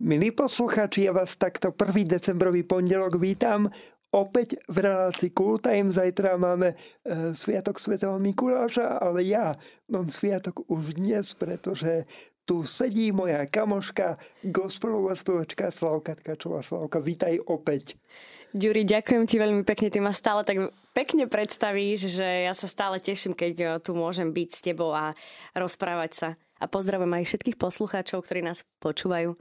Milí poslucháči, ja vás takto 1. decembrový pondelok vítam. Opäť v relácii Cool Time. Zajtra máme e, Sviatok svätého Mikuláša, ale ja mám sviatok už dnes, pretože tu sedí moja kamoška, gospelová spevačka Slavka Tkačová. Slavka, vítaj opäť. Ďuri, ďakujem ti veľmi pekne, ty ma stále tak pekne predstavíš, že ja sa stále teším, keď e, tu môžem byť s tebou a rozprávať sa. A pozdravujem aj všetkých poslucháčov, ktorí nás počúvajú.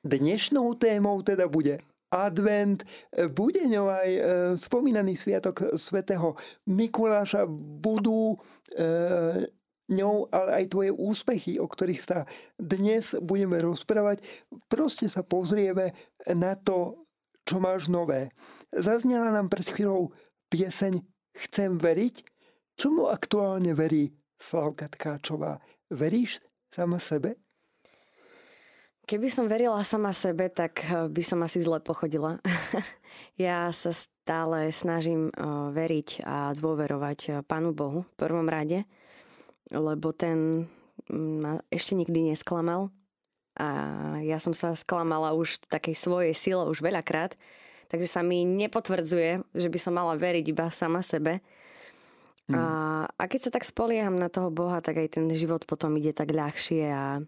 Dnešnou témou teda bude advent, bude ňou aj e, spomínaný sviatok svätého Mikuláša, budú e, ňou ale aj tvoje úspechy, o ktorých sa dnes budeme rozprávať. Proste sa pozrieme na to, čo máš nové. Zaznela nám pred chvíľou pieseň Chcem veriť. Čomu aktuálne verí Slavka Tkáčová? Veríš sama sebe? Keby som verila sama sebe, tak eh, by som asi zle pochodila. ja sa stále snažím eh, veriť a dôverovať eh, Pánu Bohu v prvom rade, lebo ten mm, ma ešte nikdy nesklamal. A ja som sa sklamala už v takej svojej sile už veľakrát, takže sa mi nepotvrdzuje, že by som mala veriť iba sama sebe. Mm. A, a keď sa tak spolieham na toho Boha, tak aj ten život potom ide tak ľahšie a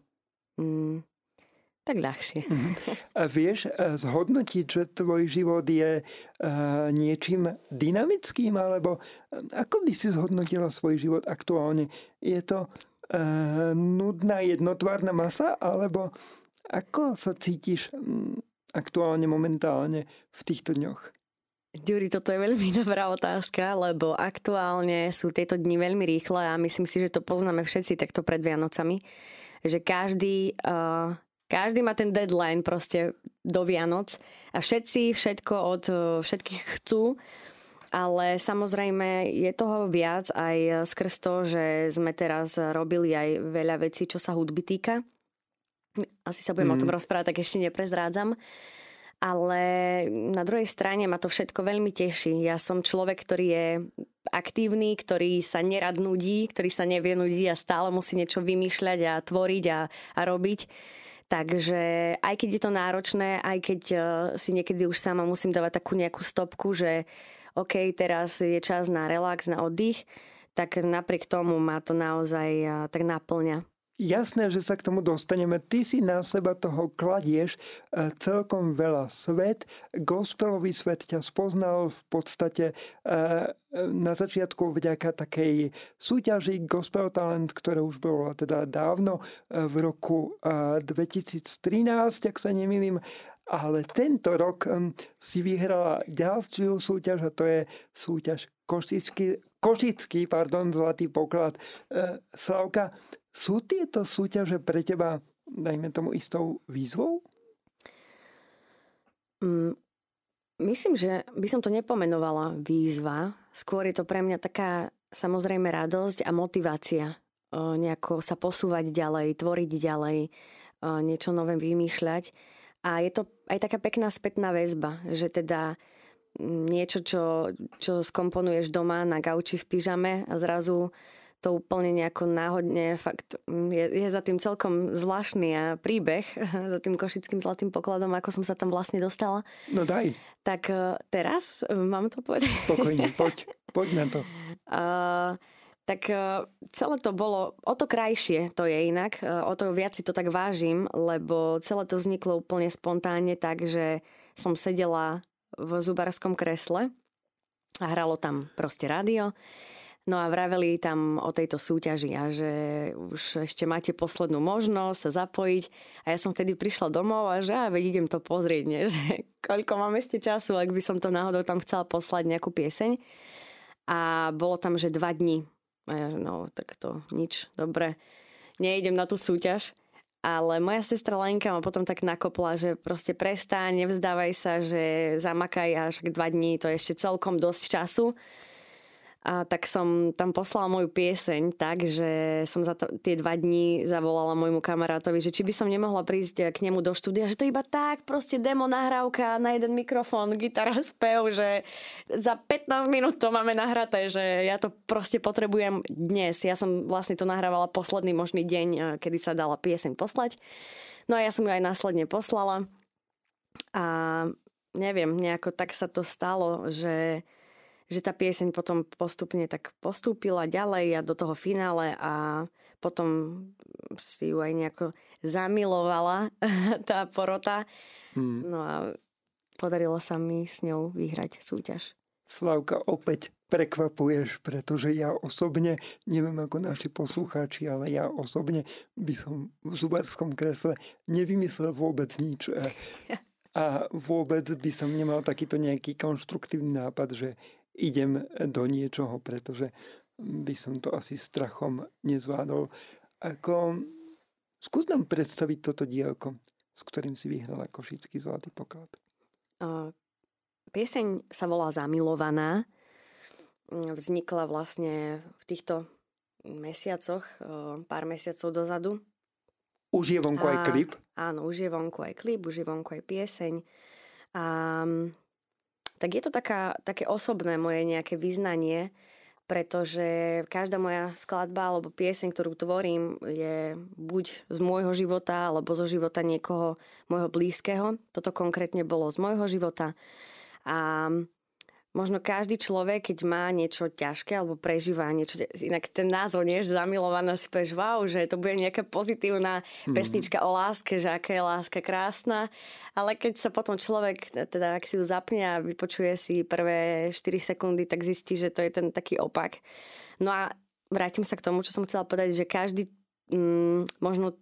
mm, tak ľahšie. Mhm. A vieš e, zhodnotiť, že tvoj život je e, niečím dynamickým, alebo e, ako by si zhodnotila svoj život aktuálne? Je to nudná jednotvárna masa, alebo ako sa cítiš aktuálne, momentálne v týchto dňoch? Ďuri, toto je veľmi dobrá otázka, lebo aktuálne sú tieto dni veľmi rýchle a myslím si, že to poznáme všetci takto pred Vianocami, že každý uh, každý má ten deadline proste do Vianoc a všetci všetko od e, všetkých chcú, ale samozrejme je toho viac aj skrz to, že sme teraz robili aj veľa vecí, čo sa hudby týka. Asi sa budem mm. o tom mm. rozprávať, tak ešte neprezrádzam. Ale na druhej strane ma to všetko veľmi teší. Ja som človek, ktorý je aktívny, ktorý sa nerad nudí, ktorý sa nevie nudí a stále musí niečo vymýšľať a tvoriť a, a robiť. Takže aj keď je to náročné, aj keď uh, si niekedy už sama musím dávať takú nejakú stopku, že OK, teraz je čas na relax, na oddych, tak napriek tomu ma to naozaj uh, tak naplňa. Jasné, že sa k tomu dostaneme. Ty si na seba toho kladieš e, celkom veľa. Svet, gospelový svet ťa spoznal v podstate e, na začiatku vďaka takej súťaži Gospel Talent, ktorá už bola teda dávno e, v roku 2013, ak sa nemýlim, ale tento rok si vyhrala ďalšiu súťaž a to je súťaž Košický, Košický pardon, zlatý poklad. Slavka, sú tieto súťaže pre teba, dajme tomu, istou výzvou? Mm, myslím, že by som to nepomenovala výzva. Skôr je to pre mňa taká samozrejme radosť a motivácia nejako sa posúvať ďalej, tvoriť ďalej, niečo nové vymýšľať. A je to aj taká pekná spätná väzba, že teda mm, niečo, čo, čo skomponuješ doma na gauči v pyžame a zrazu to úplne nejako náhodne, fakt mm, je, je za tým celkom zvláštny a príbeh, za tým košickým zlatým pokladom, ako som sa tam vlastne dostala. No daj. Tak e, teraz, e, mám to povedať? Spokojne, poď, poď na to. Uh, tak e, celé to bolo, o to krajšie to je inak, o to viac si to tak vážim, lebo celé to vzniklo úplne spontánne tak, že som sedela v zubarskom kresle a hralo tam proste rádio No a vraveli tam o tejto súťaži a že už ešte máte poslednú možnosť sa zapojiť. A ja som vtedy prišla domov a že a veď idem to pozrieť, nie? že koľko mám ešte času, ak by som to náhodou tam chcela poslať nejakú pieseň. A bolo tam, že dva dní. A ja, že no, tak to nič, dobre, neidem na tú súťaž. Ale moja sestra Lenka ma potom tak nakopla, že proste prestáň, nevzdávaj sa, že zamakaj až dva dní, to je ešte celkom dosť času A tak som tam poslala moju pieseň tak, že som za to, tie dva dní zavolala môjmu kamarátovi, že či by som nemohla prísť k nemu do štúdia, že to iba tak, proste demo nahrávka na jeden mikrofón, gitara, spev, že za 15 minút to máme nahraté, že ja to proste potrebujem dnes. Ja som vlastne to nahrávala posledný možný deň, kedy sa dala pieseň poslať. No a ja som ju aj následne poslala. A neviem, nejako tak sa to stalo, že že tá pieseň potom postupne tak postúpila ďalej a do toho finále a potom si ju aj nejako zamilovala tá porota. Hmm. No a podarilo sa mi s ňou vyhrať súťaž. Slavka, opäť prekvapuješ, pretože ja osobne, neviem ako naši poslucháči, ale ja osobne by som v zubarskom kresle nevymyslel vôbec nič. A vôbec by som nemal takýto nejaký konštruktívny nápad, že idem do niečoho, pretože by som to asi strachom nezvládol. Ako, skús nám predstaviť toto dielko, s ktorým si vyhrala Košický zlatý poklad. Pieseň sa volá Zamilovaná. Vznikla vlastne v týchto mesiacoch, pár mesiacov dozadu. Už je vonku aj klip? Áno, už je vonku aj klip, už je vonku aj pieseň. A tak je to taká, také osobné moje nejaké vyznanie, pretože každá moja skladba alebo pieseň, ktorú tvorím, je buď z môjho života alebo zo života niekoho môjho blízkeho. Toto konkrétne bolo z môjho života. A možno každý človek, keď má niečo ťažké alebo prežíva niečo, inak ten názov, nie, že zamilovaná si povieš, wow, že to bude nejaká pozitívna mm. pesnička o láske, že aká je láska krásna, ale keď sa potom človek, teda ak si ju zapne a vypočuje si prvé 4 sekundy, tak zistí, že to je ten taký opak. No a vrátim sa k tomu, čo som chcela povedať, že každý mm, možno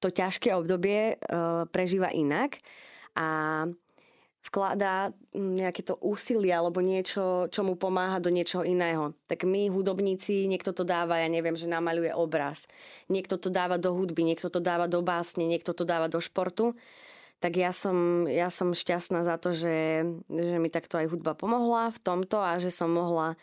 to ťažké obdobie uh, prežíva inak a vkladá nejaké to úsilie alebo niečo, čo mu pomáha do niečoho iného. Tak my, hudobníci, niekto to dáva, ja neviem, že namaluje obraz. Niekto to dáva do hudby, niekto to dáva do básne, niekto to dáva do športu. Tak ja som, ja som šťastná za to, že, že mi takto aj hudba pomohla v tomto a že som mohla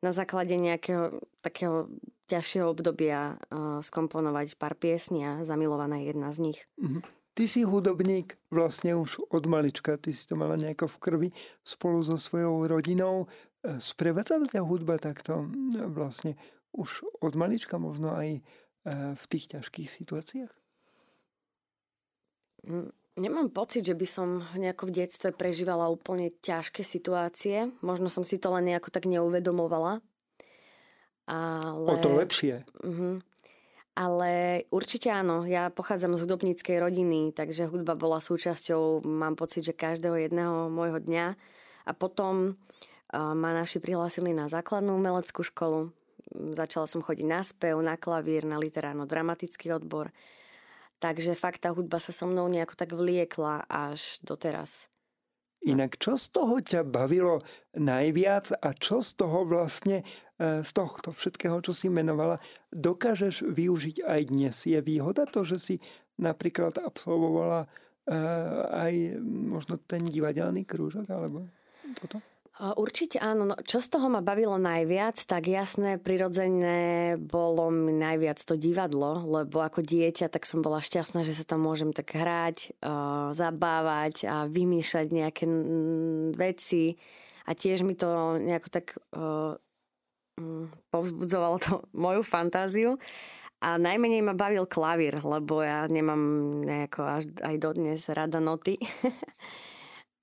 na základe nejakého takého ťažšieho obdobia uh, skomponovať pár piesní a zamilovaná je jedna z nich. Mm-hmm. Ty si hudobník vlastne už od malička, ty si to mala nejako v krvi spolu so svojou rodinou. E, sprevádza ťa hudba takto vlastne už od malička, možno aj e, v tých ťažkých situáciách? Nemám pocit, že by som nejako v detstve prežívala úplne ťažké situácie. Možno som si to len nejako tak neuvedomovala. Ale... O to lepšie. Uh-huh. Ale určite áno, ja pochádzam z hudobníckej rodiny, takže hudba bola súčasťou, mám pocit, že každého jedného môjho dňa. A potom ma naši prihlásili na základnú umeleckú školu. Začala som chodiť na spev, na klavír, na literárno-dramatický odbor. Takže fakt tá hudba sa so mnou nejako tak vliekla až doteraz. Inak čo z toho ťa bavilo najviac a čo z toho vlastne, z tohto všetkého, čo si menovala, dokážeš využiť aj dnes? Je výhoda to, že si napríklad absolvovala e, aj možno ten divadelný krúžok alebo toto? Určite áno. No, čo z toho ma bavilo najviac, tak jasné, prirodzené bolo mi najviac to divadlo, lebo ako dieťa tak som bola šťastná, že sa tam môžem tak hrať, uh, zabávať a vymýšľať nejaké veci. A tiež mi to nejako tak povzbudzovalo to moju fantáziu. A najmenej ma bavil klavír, lebo ja nemám nejako až aj dodnes rada noty.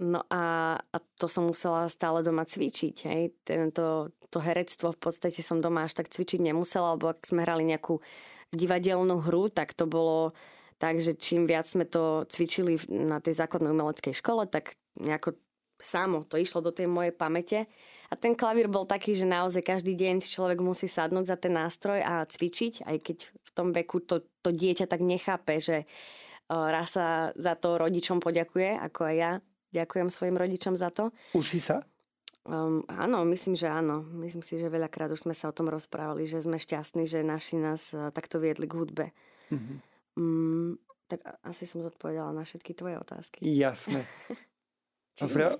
No a, a to som musela stále doma cvičiť. Hej. Tento, to herectvo v podstate som doma až tak cvičiť nemusela, lebo ak sme hrali nejakú divadelnú hru, tak to bolo tak, že čím viac sme to cvičili na tej základnej umeleckej škole, tak nejako samo to išlo do tej mojej pamäte. A ten klavír bol taký, že naozaj každý deň človek musí sadnúť za ten nástroj a cvičiť, aj keď v tom veku to, to dieťa tak nechápe, že raz sa za to rodičom poďakuje, ako aj ja, Ďakujem svojim rodičom za to. Už si sa? Um, áno, myslím, že áno. Myslím si, že veľakrát už sme sa o tom rozprávali, že sme šťastní, že naši nás uh, takto viedli k hudbe. Mm-hmm. Um, tak asi som zodpovedala na všetky tvoje otázky. Jasné. Vra-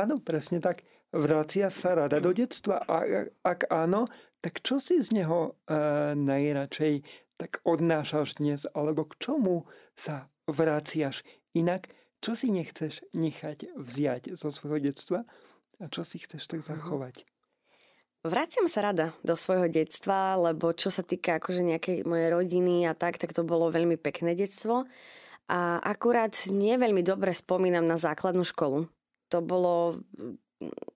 áno, presne tak. Vracia sa rada do detstva? A ak áno, tak čo si z neho e, najradšej tak odnášaš dnes? Alebo k čomu sa vraciaš? Inak, čo si nechceš nechať vziať zo svojho detstva a čo si chceš tak mhm. zachovať? Vraciam sa rada do svojho detstva, lebo čo sa týka akože nejakej mojej rodiny a tak, tak to bolo veľmi pekné detstvo. A akurát nie veľmi dobre spomínam na základnú školu. To bolo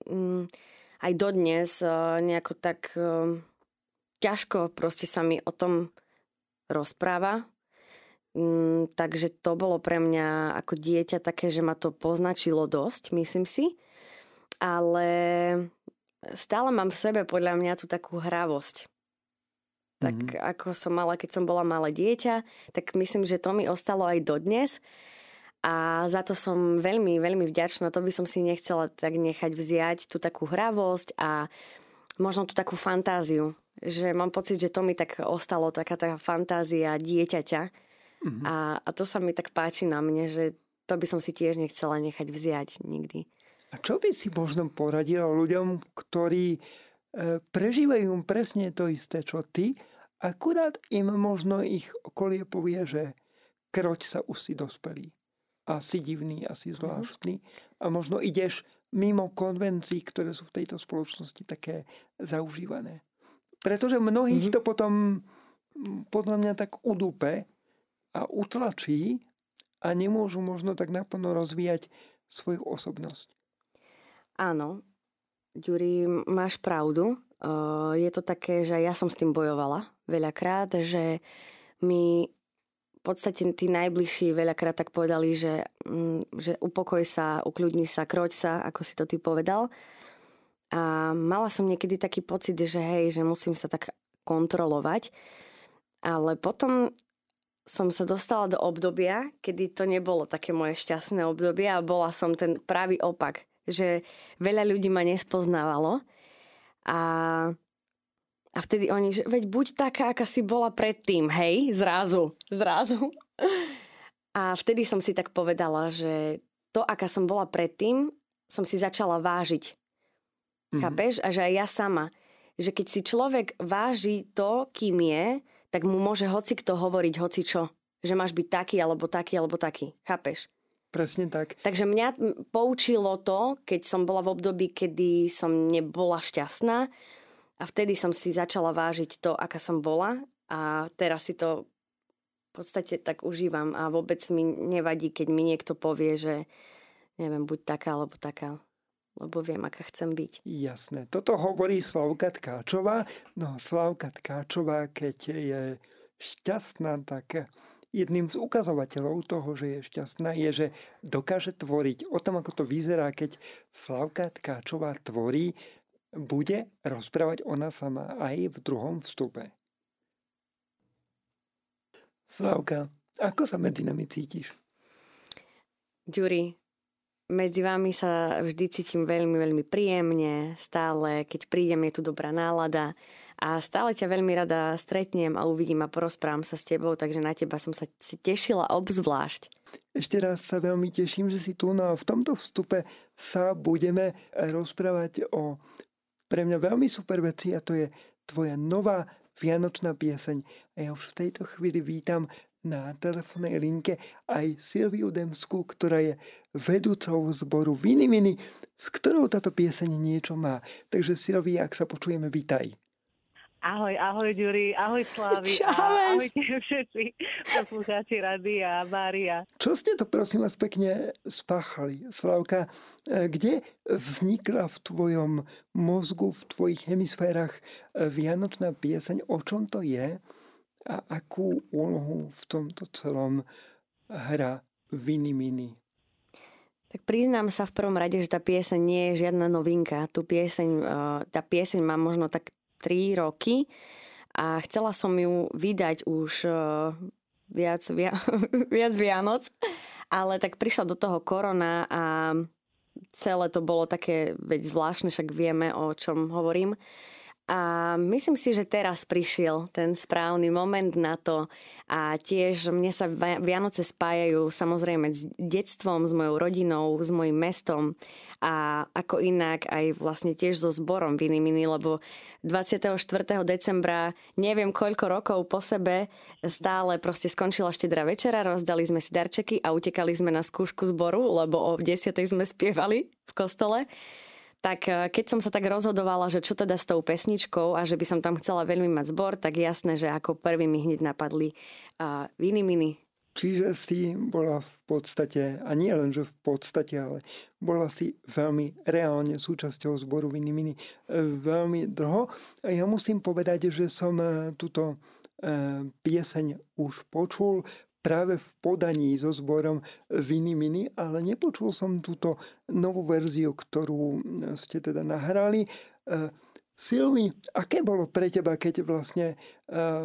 mm, aj dodnes e, nejako tak e, ťažko proste sa mi o tom rozpráva. Mm, takže to bolo pre mňa ako dieťa také, že ma to poznačilo dosť, myslím si. Ale stále mám v sebe podľa mňa tú takú hravosť. Tak mm-hmm. ako som mala, keď som bola malé dieťa, tak myslím, že to mi ostalo aj dodnes. A za to som veľmi, veľmi vďačná. To by som si nechcela tak nechať vziať, tú takú hravosť a možno tú takú fantáziu. Že mám pocit, že to mi tak ostalo, taká tá fantázia dieťaťa. Mm-hmm. A, a to sa mi tak páči na mne, že to by som si tiež nechcela nechať vziať nikdy. A čo by si možno poradila ľuďom, ktorí e, prežívajú presne to isté, čo ty, akurát im možno ich okolie povie, že kroť sa už si dospelý. Asi divný, asi mhm. zvláštny. A možno ideš mimo konvencií, ktoré sú v tejto spoločnosti také zaužívané. Pretože mnohých mm-hmm. to potom podľa mňa tak udúpe a utlačí a nemôžu možno tak naplno rozvíjať svoju osobnosť. Áno, Ďuri, máš pravdu. Je to také, že ja som s tým bojovala veľakrát, že mi podstate tí najbližší veľakrát tak povedali, že, mm, že upokoj sa, ukľudni sa, kroť sa, ako si to ty povedal. A mala som niekedy taký pocit, že hej, že musím sa tak kontrolovať. Ale potom som sa dostala do obdobia, kedy to nebolo také moje šťastné obdobie a bola som ten pravý opak že veľa ľudí ma nespoznávalo a, a vtedy oni, že veď buď taká, aká si bola predtým, hej, zrazu, zrazu. A vtedy som si tak povedala, že to, aká som bola predtým, som si začala vážiť. Mm-hmm. Chápeš? A že aj ja sama. Že keď si človek váži to, kým je, tak mu môže hoci kto hovoriť hoci čo. Že máš byť taký, alebo taký, alebo taký. Chápeš? Presne tak. Takže mňa poučilo to, keď som bola v období, kedy som nebola šťastná a vtedy som si začala vážiť to, aká som bola a teraz si to v podstate tak užívam a vôbec mi nevadí, keď mi niekto povie, že neviem, buď taká alebo taká lebo viem, aká chcem byť. Jasné. Toto hovorí Slavka Tkáčová. No, Slavka Tkáčová, keď je šťastná, tak jedným z ukazovateľov toho, že je šťastná, je, že dokáže tvoriť. O tom, ako to vyzerá, keď Slavka Tkáčová tvorí, bude rozprávať ona sama aj v druhom vstupe. Slavka, ako sa medzi nami cítiš? Ďuri, medzi vami sa vždy cítim veľmi, veľmi príjemne. Stále, keď prídem, je tu dobrá nálada a stále ťa veľmi rada stretnem a uvidím a porozprávam sa s tebou, takže na teba som sa tešila obzvlášť. Ešte raz sa veľmi teším, že si tu. No a v tomto vstupe sa budeme rozprávať o pre mňa veľmi super veci a to je tvoja nová vianočná pieseň. A ja už v tejto chvíli vítam na telefónnej linke aj Silviu Demsku, ktorá je vedúcou zboru Vinimini, s ktorou táto pieseň niečo má. Takže Silvia, ak sa počujeme, vítaj. Ahoj, ahoj Ďuri, ahoj Slavy a ahojte všetci poslucháči Rady a Mária. Čo ste to prosím vás pekne spáchali, Slavka? E, kde vznikla v tvojom mozgu, v tvojich hemisférach e, Vianočná pieseň? O čom to je? A akú úlohu v tomto celom hra Vinimini? Tak priznám sa v prvom rade, že tá pieseň nie je žiadna novinka. Tu pieseň, e, tá pieseň má možno tak 3 roky a chcela som ju vydať už uh, viac, via, viac Vianoc, ale tak prišla do toho korona a celé to bolo také, veď zvláštne, však vieme, o čom hovorím. A myslím si, že teraz prišiel ten správny moment na to a tiež mne sa Vianoce spájajú samozrejme s detstvom, s mojou rodinou, s mojim mestom a ako inak aj vlastne tiež so zborom Vinimini, lebo 24. decembra neviem koľko rokov po sebe stále proste skončila štedrá večera, rozdali sme si darčeky a utekali sme na skúšku zboru, lebo o 10. sme spievali v kostole tak eh, keď som sa tak rozhodovala, že čo teda s tou pesničkou a že by som tam chcela veľmi mať zbor, tak jasné, že ako prvý mi hneď napadli uh, Viny Mini. Čiže si bola v podstate, a nie len, že v podstate, ale bola si veľmi reálne súčasťou zboru Viny Mini eh, veľmi dlho. Ja musím povedať, že som túto pieseň už počul práve v podaní so zborom Viny Mini, ale nepočul som túto novú verziu, ktorú ste teda nahrali. E, Silvi, aké bolo pre teba, keď vlastne e,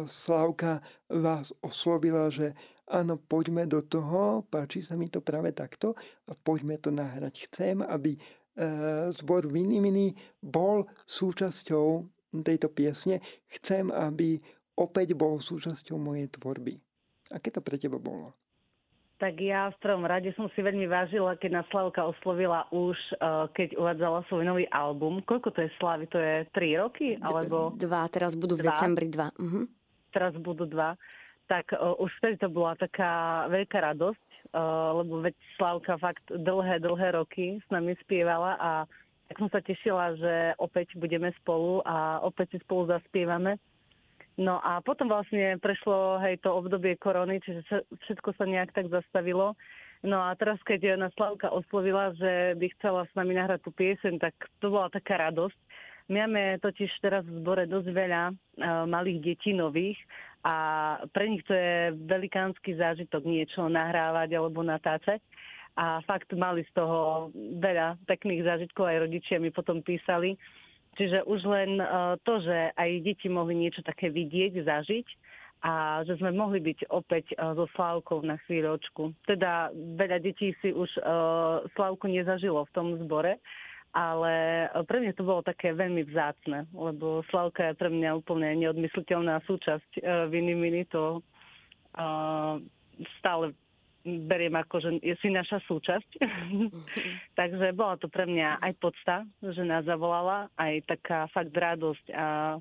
Slavka vás oslovila, že áno, poďme do toho, páči sa mi to práve takto a poďme to nahrať. Chcem, aby e, zbor Viny Mini bol súčasťou tejto piesne. Chcem, aby opäť bol súčasťou mojej tvorby. Aké to pre teba bolo? Tak ja v prvom rade som si veľmi vážila, keď nás Slavka oslovila už, uh, keď uvádzala svoj nový album. Koľko to je Slavy? To je 3 roky? Alebo... Dva, teraz budú v dva. decembri dva. Uh-huh. Teraz budú dva. Tak uh, už vtedy to bola taká veľká radosť, uh, lebo veď Slavka fakt dlhé, dlhé roky s nami spievala a tak som sa tešila, že opäť budeme spolu a opäť si spolu zaspievame. No a potom vlastne prešlo hej, to obdobie korony, čiže všetko sa nejak tak zastavilo. No a teraz, keď nás Slavka oslovila, že by chcela s nami nahrať tú pieseň, tak to bola taká radosť. My máme totiž teraz v zbore dosť veľa uh, malých detí nových a pre nich to je velikánsky zážitok niečo nahrávať alebo natáčať. A fakt mali z toho veľa pekných zážitkov, aj rodičia mi potom písali, Čiže už len e, to, že aj deti mohli niečo také vidieť, zažiť a že sme mohli byť opäť e, so Slavkou na chvíľočku. Teda veľa detí si už uh, Slavku nezažilo v tom zbore, ale pre mňa to bolo také veľmi vzácne, lebo Slavka je pre mňa úplne neodmysliteľná súčasť Viny Mini, to stále beriem ako, že si naša súčasť. Takže bola to pre mňa aj podsta, že nás zavolala, aj taká fakt radosť a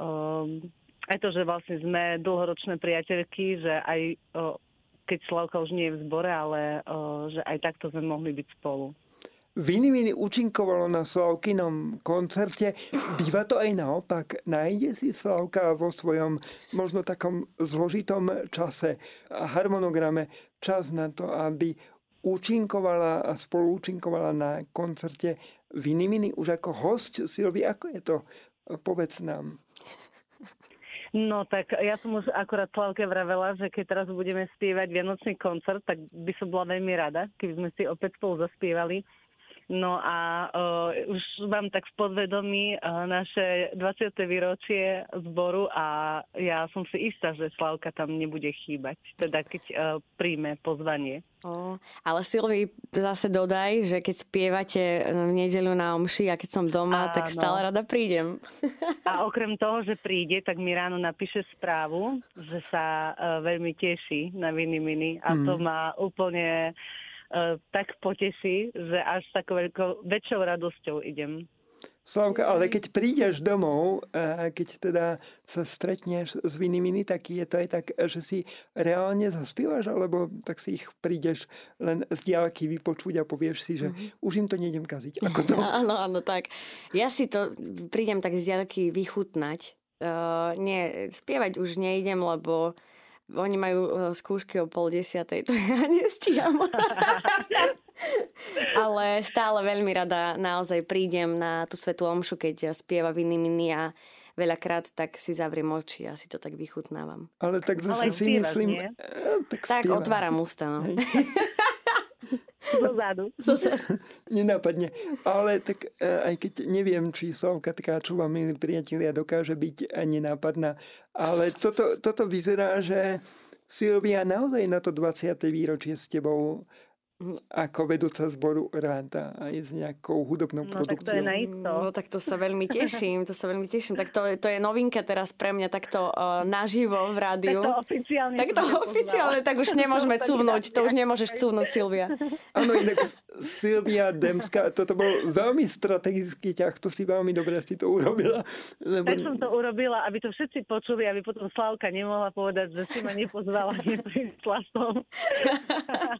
um, aj to, že vlastne sme dlhoročné priateľky, že aj uh, keď Slavka už nie je v zbore, ale uh, že aj takto sme mohli byť spolu. Viny účinkovalo na Slavkinom koncerte. Býva to aj naopak. Nájde si Slavka vo svojom možno takom zložitom čase a harmonograme čas na to, aby účinkovala a spoluúčinkovala na koncerte Vinimini už ako host. Silvi, ako je to? Povedz nám. No tak ja som už akorát Slavke vravela, že keď teraz budeme spievať Vianočný koncert, tak by som bola veľmi rada, keby sme si opäť spolu zaspievali No a uh, už mám tak v podvedomí uh, naše 20. výročie zboru a ja som si istá, že Slavka tam nebude chýbať, teda keď uh, príjme pozvanie. O, ale Silvi, zase dodaj, že keď spievate v nedeľu na omši a keď som doma, Áno. tak stále rada prídem. A okrem toho, že príde, tak mi ráno napíše správu, že sa uh, veľmi teší na Viny Mini a mm. to má úplne tak poteší, že až takou veľkou, väčšou radosťou idem. Slavka, ale keď prídeš domov, eh, keď teda sa stretneš s Vinimini, tak je to aj tak, že si reálne zaspívaš, alebo tak si ich prídeš len z diálky vypočuť a povieš si, že mm-hmm. už im to nejdem kaziť. Ako to? áno, áno, tak. Ja si to prídem tak z diálky vychutnať. Uh, nie, spievať už nejdem, lebo oni majú uh, skúšky o pol desiatej, to ja nestíham. Ale stále veľmi rada naozaj prídem na tú svetú omšu, keď spieva Viny Mini a veľakrát tak si zavriem oči a si to tak vychutnávam. Ale tak zase Ale si myslím... Nie? Eh, tak, tak otváram ústa, no. Zozadu. Nenápadne. Ale tak e, aj keď neviem, či Slavka Tkáčová, milí priatelia, dokáže byť nenápadná, ale toto, toto vyzerá, že Silvia naozaj na to 20. výročie s tebou ako vedúca zboru ráda a je s nejakou hudobnou No produkciou. tak to je. No tak to sa veľmi teším, to sa veľmi teším. Tak to, to je novinka teraz pre mňa takto uh, naživo v rádiu. Tak to oficiálne. Tak to oficiálne, tak už nemôžeme cuvnúť, to už nemôžeš cuvnúť, Silvia. Áno, inak Silvia Demská, toto bol veľmi strategický ťah, to si veľmi dobre si to urobila. Lebo... Tak som to urobila, aby to všetci počuli, aby potom Slavka nemohla povedať, že si ma nepozvala, neprišla som.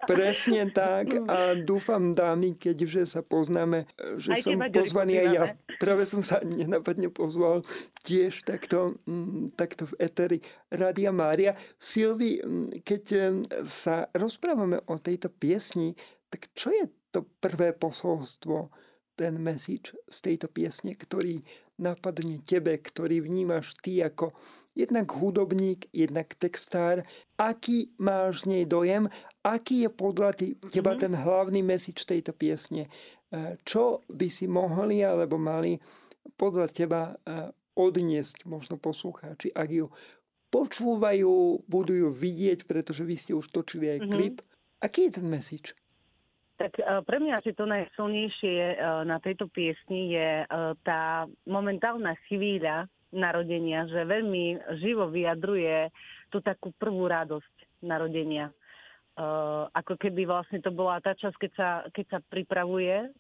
Presne tak a dúfam, dámy, keďže sa poznáme, že Aj som pozvaný aj ja. Práve som sa nenapadne pozval tiež takto, mm, takto v Eteri Rádia Mária. Silvi, mm, keď mm, sa rozprávame o tejto piesni, tak čo je to prvé posolstvo, ten message z tejto piesne, ktorý napadne tebe, ktorý vnímaš ty ako jednak hudobník, jednak textár. Aký máš z nej dojem? Aký je podľa ty, teba ten hlavný message tejto piesne? E, Čo by si mohli alebo mali podľa teba e, odniesť možno poslucháči, ak ju počúvajú, budú ju vidieť, pretože vy ste už točili aj klip. Aký je ten message? Tak eh, pre mňa asi to najsilnejšie eh, na tejto piesni je eh, tá momentálna chvíľa narodenia, že veľmi živo vyjadruje tú takú prvú radosť narodenia. Ako keby vlastne to bola tá časť, keď sa, keď sa pripravuje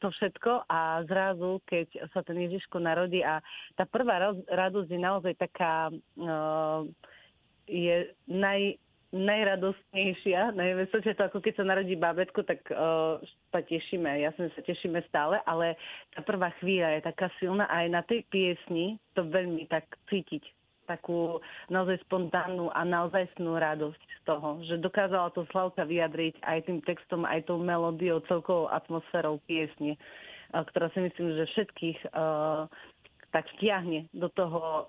to všetko a zrazu, keď sa ten Ježiško narodí a tá prvá radosť je naozaj taká, je naj, najradostnejšia, najveselšia to ako keď sa narodí bábetko, tak uh, sa tešíme, jasne sa tešíme stále, ale tá prvá chvíľa je taká silná a aj na tej piesni to veľmi tak cítiť takú naozaj spontánnu a naozajstnú radosť z toho, že dokázala to Slavka vyjadriť aj tým textom, aj tou melódiou, celkovou atmosférou piesne, a ktorá si myslím, že všetkých uh, tak vtiahne do toho uh,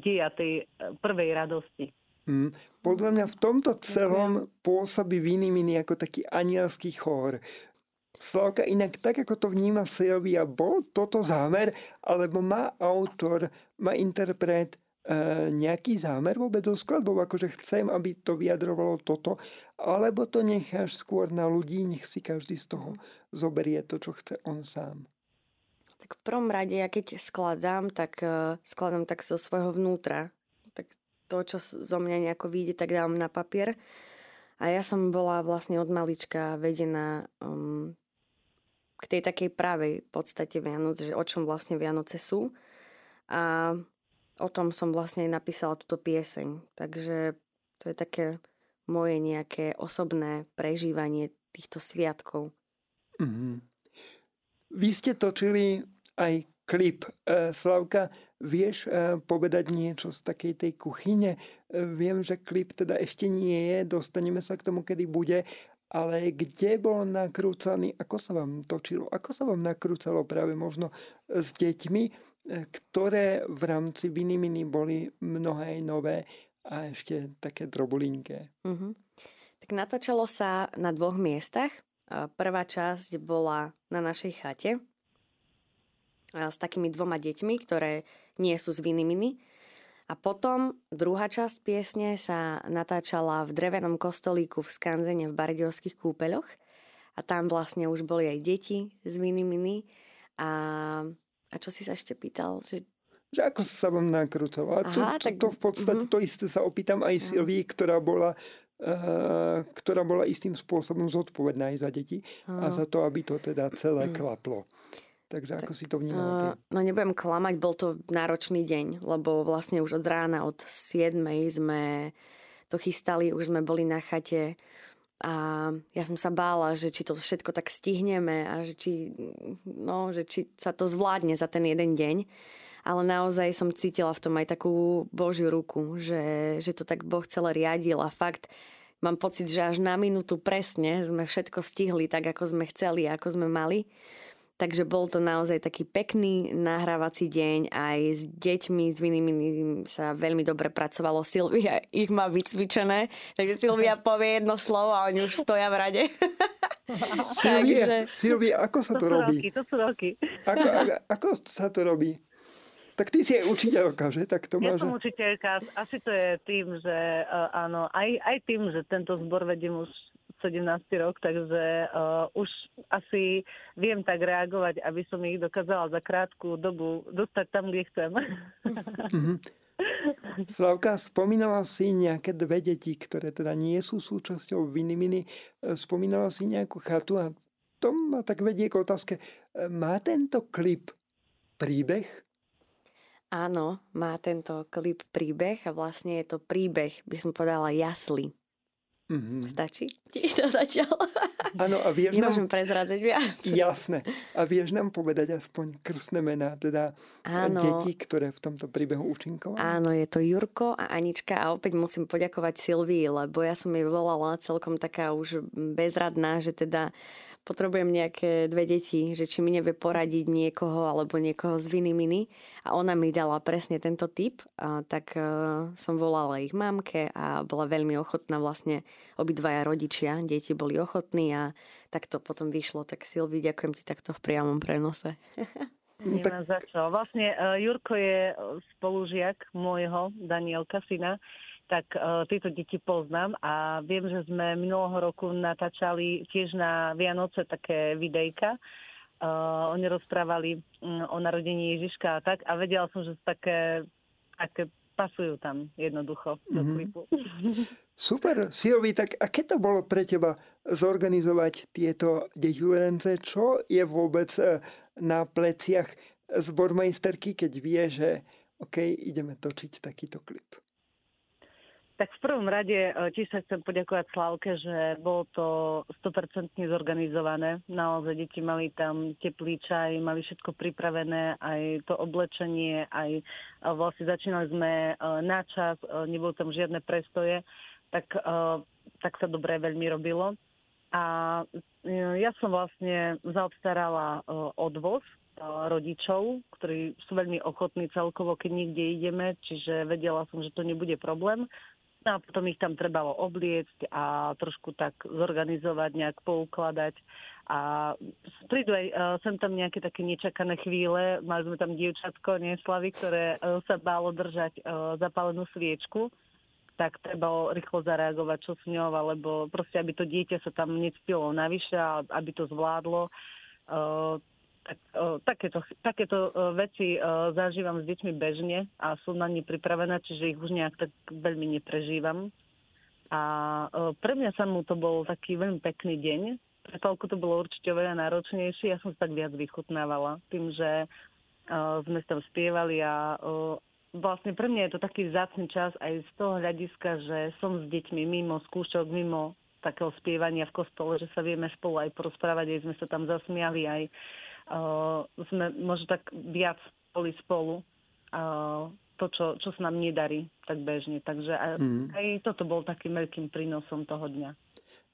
deja tej prvej radosti. Mm. Podľa mňa v tomto celom pôsobí Vinimini ako taký anielský chór. Slavka, inak tak, ako to vníma Silvia, bol toto zámer, alebo má autor, má interpret e, nejaký zámer vôbec so skladbou, akože chcem, aby to vyjadrovalo toto, alebo to necháš skôr na ľudí, nech si každý z toho zoberie to, čo chce on sám. Tak v prvom rade, ja keď skladám, tak uh, skladám tak zo svojho vnútra. To, čo zo mňa nejako vyjde, tak dám na papier. A ja som bola vlastne od malička vedená um, k tej takej pravej podstate Vianoc, že o čom vlastne Vianoce sú. A o tom som vlastne napísala túto pieseň. Takže to je také moje nejaké osobné prežívanie týchto sviatkov. Mhm. Vy ste točili aj klip. E, Slavka, vieš e, povedať niečo z takej tej kuchyne? E, Viem, že klip teda ešte nie je, dostaneme sa k tomu, kedy bude, ale kde bol nakrúcaný, ako sa vám točilo, ako sa vám nakrúcalo práve možno s deťmi, e, ktoré v rámci Vinimini boli mnohé nové a ešte také drobulinké. Mhm. Tak natáčalo sa na dvoch miestach. Prvá časť bola na našej chate s takými dvoma deťmi, ktoré nie sú z Viniminy. A potom druhá časť piesne sa natáčala v drevenom kostolíku v Skanzene v Bardiovských kúpeľoch. A tam vlastne už boli aj deti z Viniminy. A, a čo si sa ešte pýtal? Že, Že ako sa vám nakrúcalo? A to, Aha, to, tak- to v podstate mhm. to isté sa opýtam aj Silvii, ktorá bola, uh, ktorá bola istým spôsobom zodpovedná aj za deti a za to, aby to teda celé klaplo. Takže ako si to vnímala? Uh, no nebudem klamať, bol to náročný deň, lebo vlastne už od rána, od 7 sme to chystali, už sme boli na chate a ja som sa bála, že či to všetko tak stihneme a že či, no, že či sa to zvládne za ten jeden deň. Ale naozaj som cítila v tom aj takú Božiu ruku, že, že to tak Boh celé riadil a fakt mám pocit, že až na minútu presne sme všetko stihli tak, ako sme chceli, ako sme mali. Takže bol to naozaj taký pekný nahrávací deň. Aj s deťmi, s vinými sa veľmi dobre pracovalo. Silvia ich má vycvičené. Takže Silvia povie jedno slovo a oni už stoja v rade. Silvia, takže- Silvia, ako sa To to robí? roky, to sú roky. Ako, ako, ako sa to robí? Tak ty si aj učiteľka, že? Tak to Ja máš. som učiteľka, asi to je tým, že uh, áno, aj, aj tým, že tento zbor vediem už 17. rok, takže uh, už asi viem tak reagovať, aby som ich dokázala za krátku dobu dostať tam, kde chcem. Mm-hmm. Slavka, spomínala si nejaké dve deti, ktoré teda nie sú súčasťou Viniminy. Spomínala si nejakú chatu a to ma tak vedie k otázke. Má tento klip príbeh? Áno, má tento klip príbeh a vlastne je to príbeh, by som povedala, jasly. Mm-hmm. Stačí? Ti to zatiaľ? Áno, a vieš Nemôžem nám... prezrádzať viac. Jasné. A vieš nám povedať aspoň krstné mená, teda Áno. deti, ktoré v tomto príbehu účinkovali? Áno, je to Jurko a Anička a opäť musím poďakovať Silvii, lebo ja som jej volala celkom taká už bezradná, že teda potrebujem nejaké dve deti, že či mi nevie poradiť niekoho alebo niekoho z viny miny. A ona mi dala presne tento typ, a tak uh, som volala ich mamke a bola veľmi ochotná vlastne obidvaja rodičia, deti boli ochotní a tak to potom vyšlo. Tak Silvi, ďakujem ti takto v priamom prenose. Nemá za čo. Vlastne uh, Jurko je spolužiak môjho, Danielka, syna tak uh, tieto deti poznám a viem, že sme minulého roku natáčali tiež na Vianoce také videjka. Uh, oni rozprávali um, o narodení Ježiška a tak a vedela som, že také, také pasujú tam jednoducho do mm-hmm. klipu. Super. Silvi, tak aké to bolo pre teba zorganizovať tieto deťuverence? Čo je vôbec e, na pleciach zbormajsterky, keď vie, že OK, ideme točiť takýto klip? Tak v prvom rade e, tiež sa chcem poďakovať Slavke, že bolo to 100% zorganizované. Naozaj deti mali tam teplý čaj, mali všetko pripravené, aj to oblečenie, aj e, vlastne začínali sme e, na čas, nebolo tam žiadne prestoje, tak, tak sa dobre veľmi robilo. A ja som vlastne zaobstarala odvoz rodičov, ktorí sú veľmi ochotní celkovo, keď niekde ideme, čiže vedela som, že to nebude problém. No a potom ich tam trebalo obliecť a trošku tak zorganizovať, nejak poukladať. A prídu aj uh, sem tam nejaké také nečakané chvíle. Mali sme tam dievčatko, nie Slavy, ktoré uh, sa bálo držať uh, zapálenú sviečku tak treba rýchlo zareagovať, čo s ňou, alebo proste, aby to dieťa sa tam necpilo navyše, aby to zvládlo. Uh, tak, o, takéto, takéto o, veci o, zažívam s deťmi bežne a sú na ne pripravené, čiže ich už nejak tak veľmi neprežívam. A o, pre mňa samú to bol taký veľmi pekný deň. Pre Palku to bolo určite oveľa náročnejšie. Ja som sa tak viac vychutnávala tým, že o, sme tam spievali a o, vlastne pre mňa je to taký vzácný čas aj z toho hľadiska, že som s deťmi mimo skúšok, mimo takého spievania v kostole, že sa vieme spolu aj porozprávať, aj sme sa tam zasmiali, aj uh, sme možno tak viac boli spolu. Uh, to, čo, čo sa nám nedarí tak bežne. Takže aj, mm. aj toto bol takým veľkým prínosom toho dňa.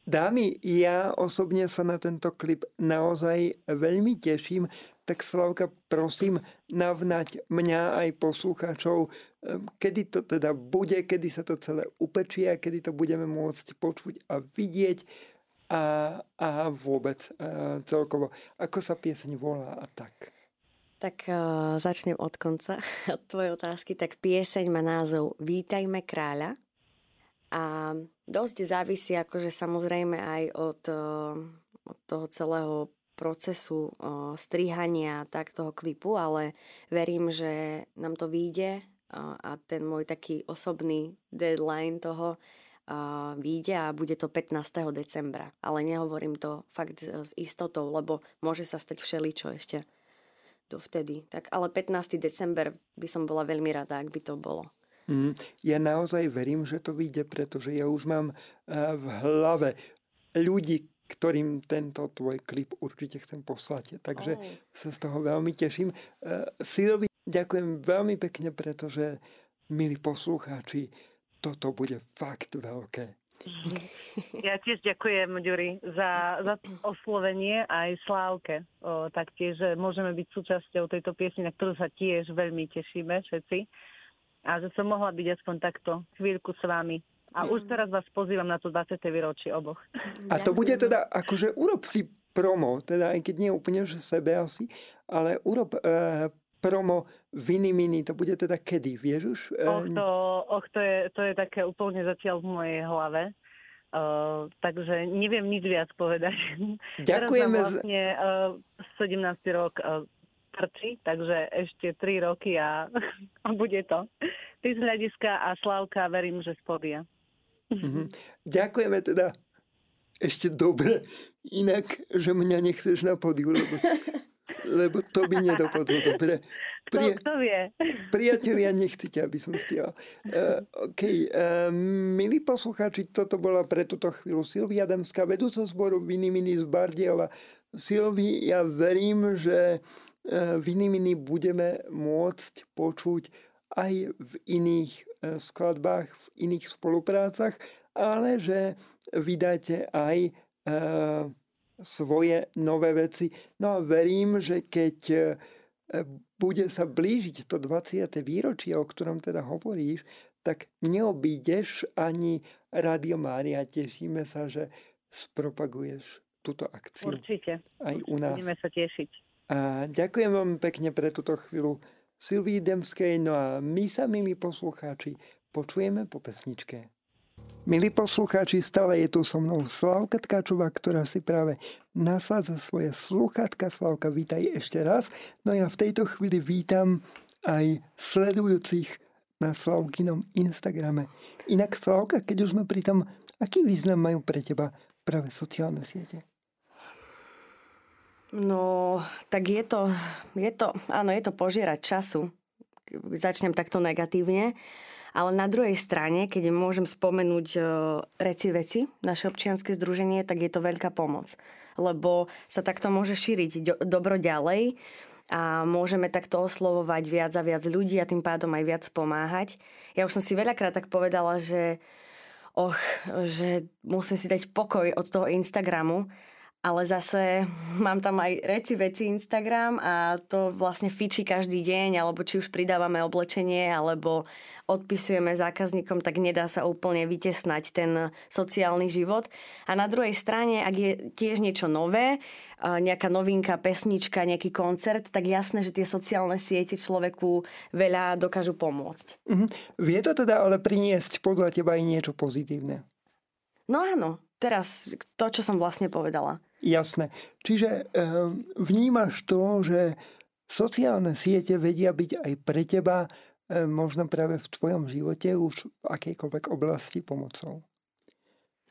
Dámy, ja osobne sa na tento klip naozaj veľmi teším, tak Slavka, prosím, navnať mňa aj poslucháčov, kedy to teda bude, kedy sa to celé upečie, kedy to budeme môcť počuť a vidieť a, a vôbec a celkovo. Ako sa pieseň volá a tak? Tak uh, začnem od konca, od tvojej otázky. Tak pieseň má názov Vítajme kráľa a dosť závisí akože samozrejme aj od, uh, od toho celého procesu uh, strihania tak toho klipu, ale verím, že nám to vyjde a ten môj taký osobný deadline toho vyjde a bude to 15. decembra. Ale nehovorím to fakt s istotou, lebo môže sa stať všeličo ešte dovtedy. Tak, ale 15. december by som bola veľmi rada, ak by to bolo. Mm, ja naozaj verím, že to vyjde, pretože ja už mám uh, v hlave ľudí, ktorým tento tvoj klip určite chcem poslať. Takže oh. sa z toho veľmi teším. Uh, Silvi, ďakujem veľmi pekne, pretože milí poslucháči, toto bude fakt veľké. Ja tiež ďakujem, Ďuri, za, za oslovenie aj Slávke. O, taktiež, že môžeme byť súčasťou tejto piesne, na ktorú sa tiež veľmi tešíme všetci. A že som mohla byť aspoň takto chvíľku s vami. A už teraz vás pozývam na to 20. výročie oboch. A to bude teda, akože urob si promo, teda aj keď nie úplne že sebe asi, ale urob uh, promo Vinimini, to bude teda kedy, vieš už? Och, to, och, to, je, to je také úplne zatiaľ v mojej hlave. Uh, takže neviem nič viac povedať. Ďakujeme. Teraz vlastne uh, 17. rok uh, trčí, takže ešte 3 roky a, a bude to. Ty z hľadiska a Slavka verím, že spodia. Mm-hmm. Ďakujeme teda ešte dobre, inak, že mňa nechceš na podiu, lebo, lebo to by nedopadlo dobre. Pri... Kto, kto vie? Priatelia, nechcete, aby som spieval. Uh, OK. Uh, milí poslucháči, toto bola pre túto chvíľu Silvia Adamská, vedúca zboru Vinimini z Bardiova. Silvi, ja verím, že uh, Vinimini budeme môcť počuť aj v iných uh, skladbách, v iných spoluprácach, ale že vydáte aj uh, svoje nové veci. No a verím, že keď bude sa blížiť to 20. výročie, o ktorom teda hovoríš, tak neobídeš ani Radio Mária. Tešíme sa, že spropaguješ túto akciu. Určite. Aj u nás. Budeme sa tešiť. A ďakujem vám pekne pre túto chvíľu Silvii Demskej. No a my sa, milí poslucháči, počujeme po pesničke. Milí poslucháči, stále je tu so mnou Slavka Tkáčová, ktorá si práve nasádza svoje sluchatka. Slavka, vítaj ešte raz. No ja v tejto chvíli vítam aj sledujúcich na Slavkinom Instagrame. Inak Slavka, keď už sme pri tom, aký význam majú pre teba práve sociálne siete? No, tak je to, je to, áno, je to požierať času. Začnem takto negatívne. Ale na druhej strane, keď môžem spomenúť e, reci veci, naše občianske združenie, tak je to veľká pomoc. Lebo sa takto môže šíriť dobro ďalej a môžeme takto oslovovať viac a viac ľudí a tým pádom aj viac pomáhať. Ja už som si veľakrát tak povedala, že och, že musím si dať pokoj od toho Instagramu, ale zase mám tam aj reci veci Instagram a to vlastne fičí každý deň, alebo či už pridávame oblečenie, alebo odpisujeme zákazníkom, tak nedá sa úplne vytesnať ten sociálny život. A na druhej strane, ak je tiež niečo nové, nejaká novinka, pesnička, nejaký koncert, tak jasné, že tie sociálne siete človeku veľa dokážu pomôcť. Mm-hmm. Vie to teda ale priniesť podľa teba aj niečo pozitívne? No áno, teraz to, čo som vlastne povedala. Jasné. Čiže e, vnímaš to, že sociálne siete vedia byť aj pre teba E, možno práve v tvojom živote už v akejkoľvek oblasti pomocou.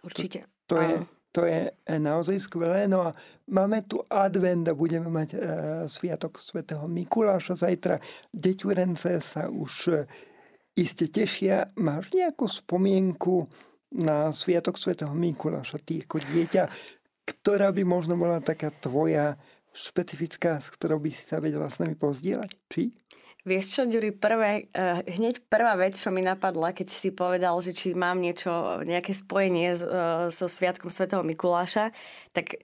Určite. To, to, je, to je naozaj skvelé. No a máme tu advent a budeme mať e, Sviatok svätého Mikuláša zajtra. Deťurence sa už e, iste tešia. Máš nejakú spomienku na Sviatok svätého Mikuláša, ty ako dieťa, ktorá by možno bola taká tvoja špecifická, s ktorou by si sa vedela s nami pozdieľať? Či? Vieš čo, Ďuri, prvé, uh, hneď prvá vec, čo mi napadla, keď si povedal, že či mám niečo, nejaké spojenie uh, so Sviatkom svätého Mikuláša, tak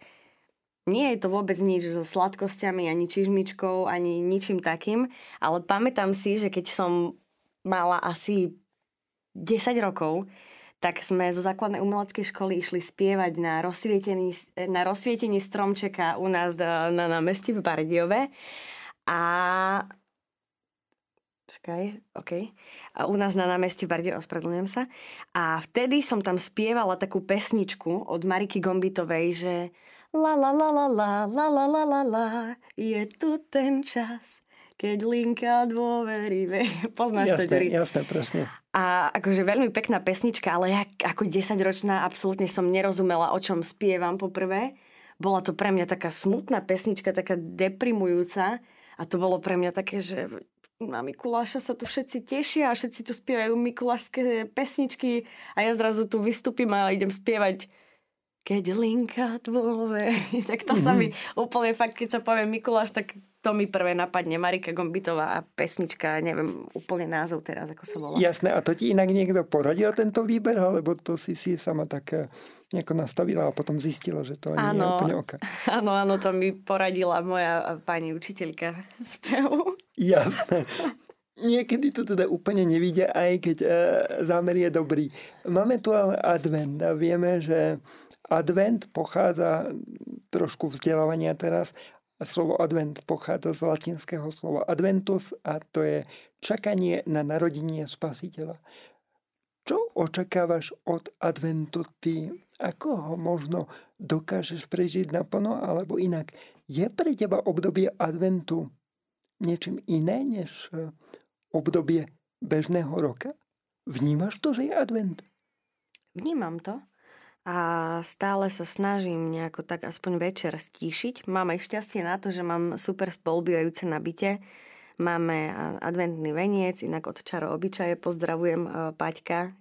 nie je to vôbec nič so sladkosťami, ani čižmičkou, ani ničím takým, ale pamätám si, že keď som mala asi 10 rokov, tak sme zo základnej umeleckej školy išli spievať na rozsvietení, na rozsvietení stromčeka u nás na, na meste v Bardiove. A Počkaj, OK. A u nás na námestí Barde, ospravedlňujem sa. A vtedy som tam spievala takú pesničku od Mariky Gombitovej, že la la la la la la la la la la je tu ten čas, keď linka dôvery. Poznáš jasné, to, Ďuri? Jasné, presne. A akože veľmi pekná pesnička, ale ja ako 10-ročná absolútne som nerozumela, o čom spievam poprvé. Bola to pre mňa taká smutná pesnička, taká deprimujúca. A to bolo pre mňa také, že na Mikuláša sa tu všetci tešia a všetci tu spievajú mikulášské pesničky a ja zrazu tu vystúpim a idem spievať keď linka dôvery. tak to mm-hmm. sa mi mhm. úplne fakt, keď sa povie Mikuláš, tak to mi prvé napadne Marika Gombitová a pesnička, neviem úplne názov teraz, ako sa volá. Jasné, a to ti inak niekto poradil tento výber, alebo to si si sama tak eh, nejako nastavila a potom zistila, že to ani nie je úplne oka. Áno, áno, to mi poradila moja pani učiteľka spevu. Jasné. Niekedy to teda úplne nevidia, aj keď e, zámer je dobrý. Máme tu ale advent a vieme, že advent pochádza trošku vzdelávania teraz. Slovo advent pochádza z latinského slova adventus a to je čakanie na narodenie spasiteľa. Čo očakávaš od adventu ty? Ako ho možno dokážeš prežiť naplno, alebo inak? Je pre teba obdobie adventu niečím iné než e, obdobie bežného roka? Vnímaš to, že je advent? Vnímam to a stále sa snažím nejako tak aspoň večer stíšiť. Mám aj šťastie na to, že mám super spolubývajúce nabite. Máme adventný veniec, inak od Čaro obyčaje pozdravujem Paťka.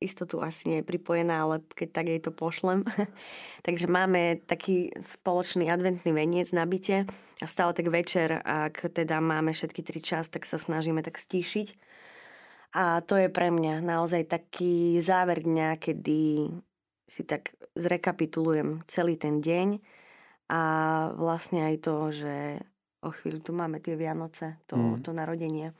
Istotu asi nie je pripojená, ale keď tak jej to pošlem. Takže máme taký spoločný adventný veniec na byte a stále tak večer, ak teda máme všetky tri čas, tak sa snažíme tak stíšiť. A to je pre mňa naozaj taký záver dňa, kedy si tak zrekapitulujem celý ten deň a vlastne aj to, že o chvíľu tu máme tie Vianoce, to, mm. to narodenie.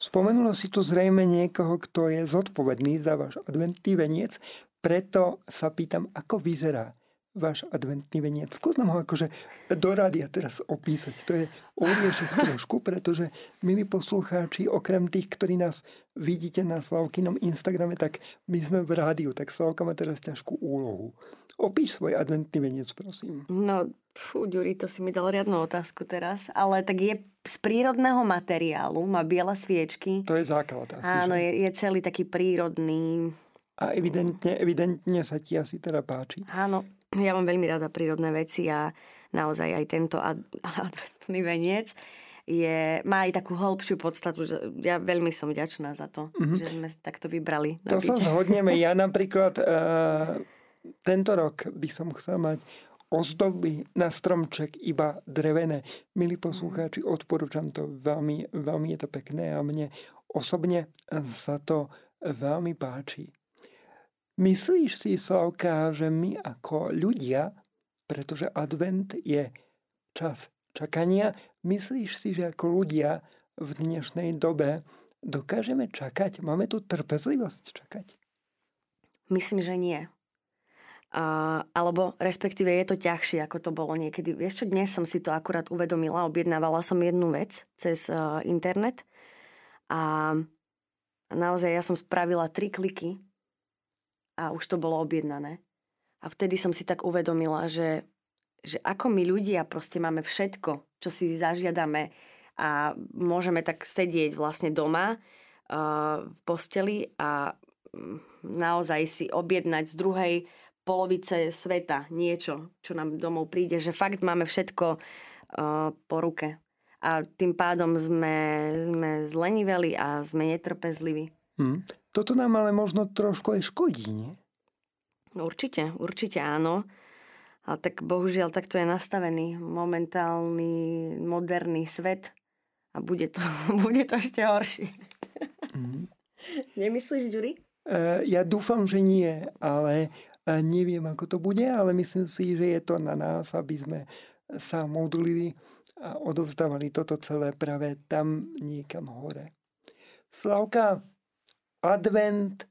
Spomenula si tu zrejme niekoho, kto je zodpovedný za váš adventný veniec, preto sa pýtam, ako vyzerá váš adventný veniec. Skús nám ho akože do rádia teraz opísať. To je oriešek trošku, pretože milí poslucháči, okrem tých, ktorí nás vidíte na Slavkinom Instagrame, tak my sme v rádiu, tak Slavka má teraz ťažkú úlohu. Opíš svoj adventný veniec, prosím. No, fú, Ďuri, to si mi dal riadnu otázku teraz, ale tak je z prírodného materiálu, má biele sviečky. To je základ asi. Áno, je, je celý taký prírodný. A evidentne, evidentne sa ti asi teda páči. Áno, ja mám veľmi rada prírodné veci a naozaj aj tento ad, adventný veniec je, má aj takú hĺbšiu podstatu. Že ja veľmi som vďačná za to, mm-hmm. že sme takto vybrali. To sa zhodneme. Ja napríklad uh, tento rok by som chcel mať ozdoby na stromček iba drevené. Milí poslucháči, odporúčam to veľmi, veľmi je to pekné a mne osobne sa to veľmi páči. Myslíš si, Slavka, že my ako ľudia, pretože advent je čas čakania, myslíš si, že ako ľudia v dnešnej dobe dokážeme čakať? Máme tu trpezlivosť čakať? Myslím, že nie. Uh, alebo respektíve je to ťažšie, ako to bolo niekedy. Vieš čo, dnes som si to akurát uvedomila, objednávala som jednu vec cez uh, internet a naozaj ja som spravila tri kliky a už to bolo objednané. A vtedy som si tak uvedomila, že, že ako my ľudia proste máme všetko, čo si zažiadame a môžeme tak sedieť vlastne doma uh, v posteli a mm, naozaj si objednať z druhej polovice sveta niečo, čo nám domov príde, že fakt máme všetko uh, po ruke. A tým pádom sme, sme zleniveli a sme netrpezliví. Hmm. Toto nám ale možno trošku aj škodí, nie? No určite, určite áno. A tak bohužiaľ takto je nastavený momentálny moderný svet a bude to, bude to ešte horšie. Mm. Nemyslíš, Ďuri? Uh, ja dúfam, že nie, ale uh, neviem, ako to bude, ale myslím si, že je to na nás, aby sme sa modlili a odovzdávali toto celé práve tam niekam hore. Slavka, advent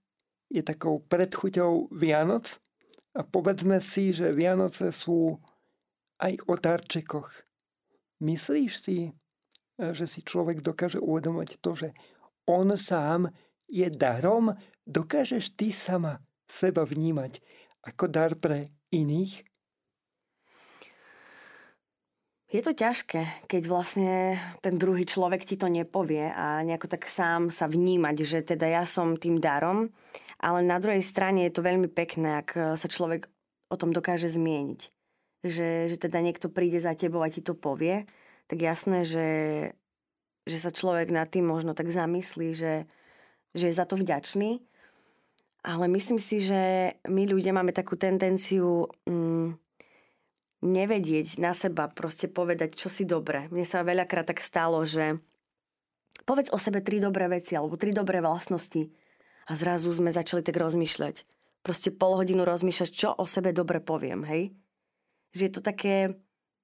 je takou predchuťou Vianoc a povedzme si, že Vianoce sú aj o darčekoch. Myslíš si, že si človek dokáže uvedomať to, že on sám je darom? Dokážeš ty sama seba vnímať ako dar pre iných? Je to ťažké, keď vlastne ten druhý človek ti to nepovie a nejako tak sám sa vnímať, že teda ja som tým darom, ale na druhej strane je to veľmi pekné, ak sa človek o tom dokáže zmieniť. Že, že teda niekto príde za tebou a ti to povie, tak jasné, že, že sa človek nad tým možno tak zamyslí, že, že je za to vďačný. Ale myslím si, že my ľudia máme takú tendenciu... Mm, nevedieť na seba proste povedať, čo si dobre. Mne sa veľakrát tak stalo, že povedz o sebe tri dobré veci alebo tri dobré vlastnosti a zrazu sme začali tak rozmýšľať. Proste pol hodinu rozmýšľať, čo o sebe dobre poviem, hej? Že je to také,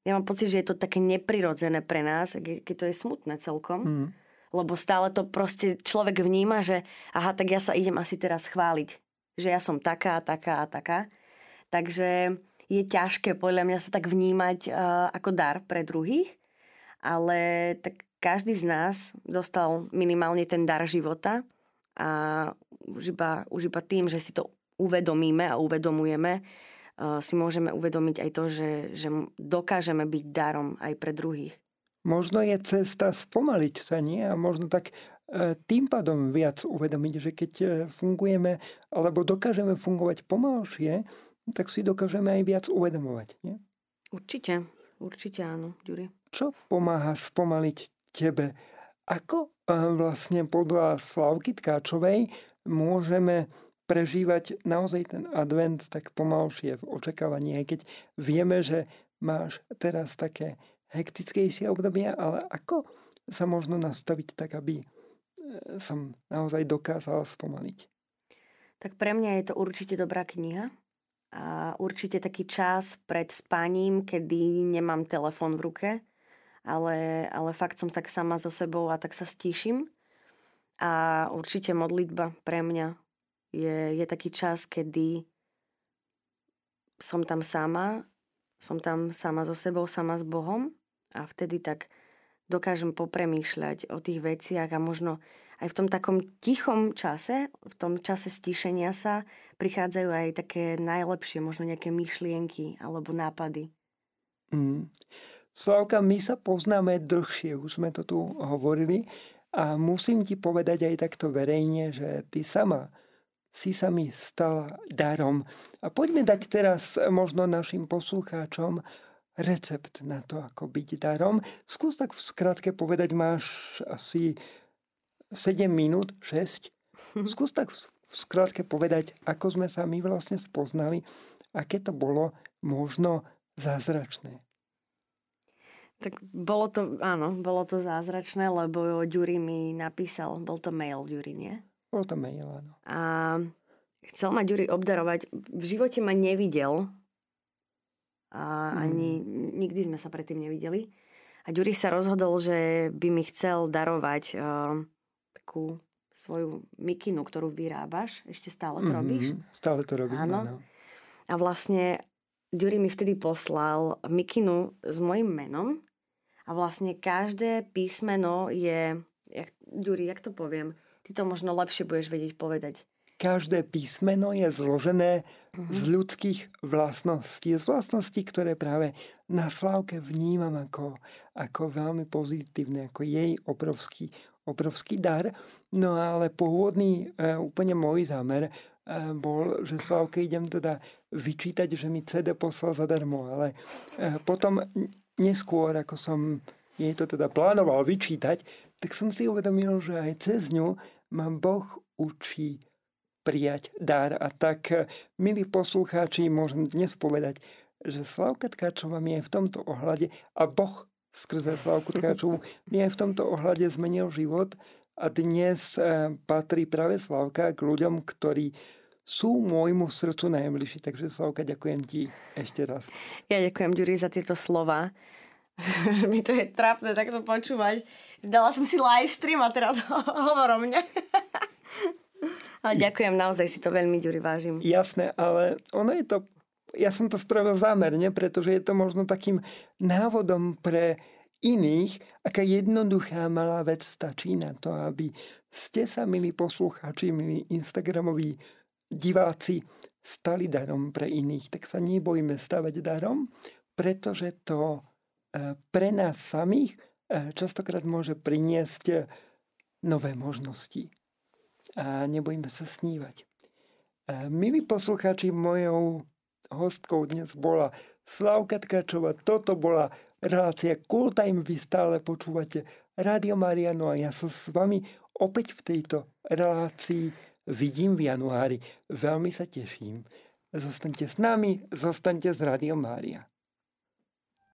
ja mám pocit, že je to také neprirodzené pre nás, keď to je smutné celkom. Mm. Lebo stále to proste človek vníma, že aha, tak ja sa idem asi teraz chváliť. Že ja som taká, taká a taká. Takže je ťažké podľa mňa sa tak vnímať uh, ako dar pre druhých, ale tak každý z nás dostal minimálne ten dar života a už iba, už iba tým, že si to uvedomíme a uvedomujeme, uh, si môžeme uvedomiť aj to, že, že dokážeme byť darom aj pre druhých. Možno je cesta spomaliť sa, nie? A možno tak e, tým pádom viac uvedomiť, že keď fungujeme alebo dokážeme fungovať pomalšie, tak si dokážeme aj viac uvedomovať. Nie? Určite, určite áno, Ďuri. Čo pomáha spomaliť tebe? Ako e, vlastne podľa Slavky Tkáčovej môžeme prežívať naozaj ten advent tak pomalšie v očakávaní, aj keď vieme, že máš teraz také hektickejšie obdobia, ale ako sa možno nastaviť tak, aby e, som naozaj dokázala spomaliť? Tak pre mňa je to určite dobrá kniha. Určite taký čas pred spaním, kedy nemám telefón v ruke, ale, ale fakt som tak sama so sebou a tak sa stíšim. A určite modlitba pre mňa je, je taký čas, kedy som tam sama, som tam sama so sebou, sama s Bohom a vtedy tak dokážem popremýšľať o tých veciach a možno aj v tom takom tichom čase, v tom čase stíšenia sa, prichádzajú aj také najlepšie, možno nejaké myšlienky alebo nápady. Mm. Slavka, my sa poznáme dlhšie, už sme to tu hovorili a musím ti povedať aj takto verejne, že ty sama si sa mi stala darom. A poďme dať teraz možno našim poslucháčom recept na to, ako byť darom. Skús tak v skratke povedať, máš asi 7 minút, 6. Skús tak v skratke povedať, ako sme sa my vlastne spoznali, aké to bolo možno zázračné. Tak bolo to, áno, bolo to zázračné, lebo Ďuri mi napísal, bol to mail Ďuri, nie? Bol to mail, áno. A chcel ma Ďuri obdarovať. V živote ma nevidel, a ani mm. nikdy sme sa predtým nevideli. A Ďuri sa rozhodol, že by mi chcel darovať uh, takú svoju mikinu, ktorú vyrábaš. Ešte stále to mm-hmm. robíš? Stále to robím, áno. áno. A vlastne Ďuri mi vtedy poslal mikinu s mojim menom a vlastne každé písmeno je... Jak, Ďuri, jak to poviem? Ty to možno lepšie budeš vedieť povedať každé písmeno je zložené uh-huh. z ľudských vlastností. Z vlastností, ktoré práve na Slávke vnímam ako, ako veľmi pozitívne, ako jej obrovský, obrovský dar. No ale pôvodný e, úplne môj zámer e, bol, že Slávke idem teda vyčítať, že mi CD poslal zadarmo, ale e, potom neskôr, ako som jej to teda plánoval vyčítať, tak som si uvedomil, že aj cez ňu ma Boh učí prijať dar. A tak, milí poslucháči, môžem dnes povedať, že Slavka Tkáčová mi je v tomto ohľade a Boh skrze Slavku Tkáčovú mi aj v tomto ohľade zmenil život a dnes eh, patrí práve Slavka k ľuďom, ktorí sú môjmu srdcu najbližší. Takže Slavka, ďakujem ti ešte raz. Ja ďakujem, Ďuri, za tieto slova. mi to je trápne takto počúvať. Dala som si live stream a teraz hovor o mne. Ale ďakujem, naozaj si to veľmi, Ďuri, vážim. Jasné, ale ono je to, ja som to spravil zámerne, pretože je to možno takým návodom pre iných, aká jednoduchá malá vec stačí na to, aby ste sa, milí poslucháči, milí Instagramoví diváci, stali darom pre iných. Tak sa nebojíme stavať darom, pretože to e, pre nás samých e, častokrát môže priniesť nové možnosti a nebojíme sa snívať. Milí poslucháči, mojou hostkou dnes bola Slavka Tkačová. Toto bola relácia Cool. Vy stále počúvate Rádio Mariano a ja sa s vami opäť v tejto relácii vidím v januári. Veľmi sa teším. Zostaňte s nami, zostaňte z Rádio Mária.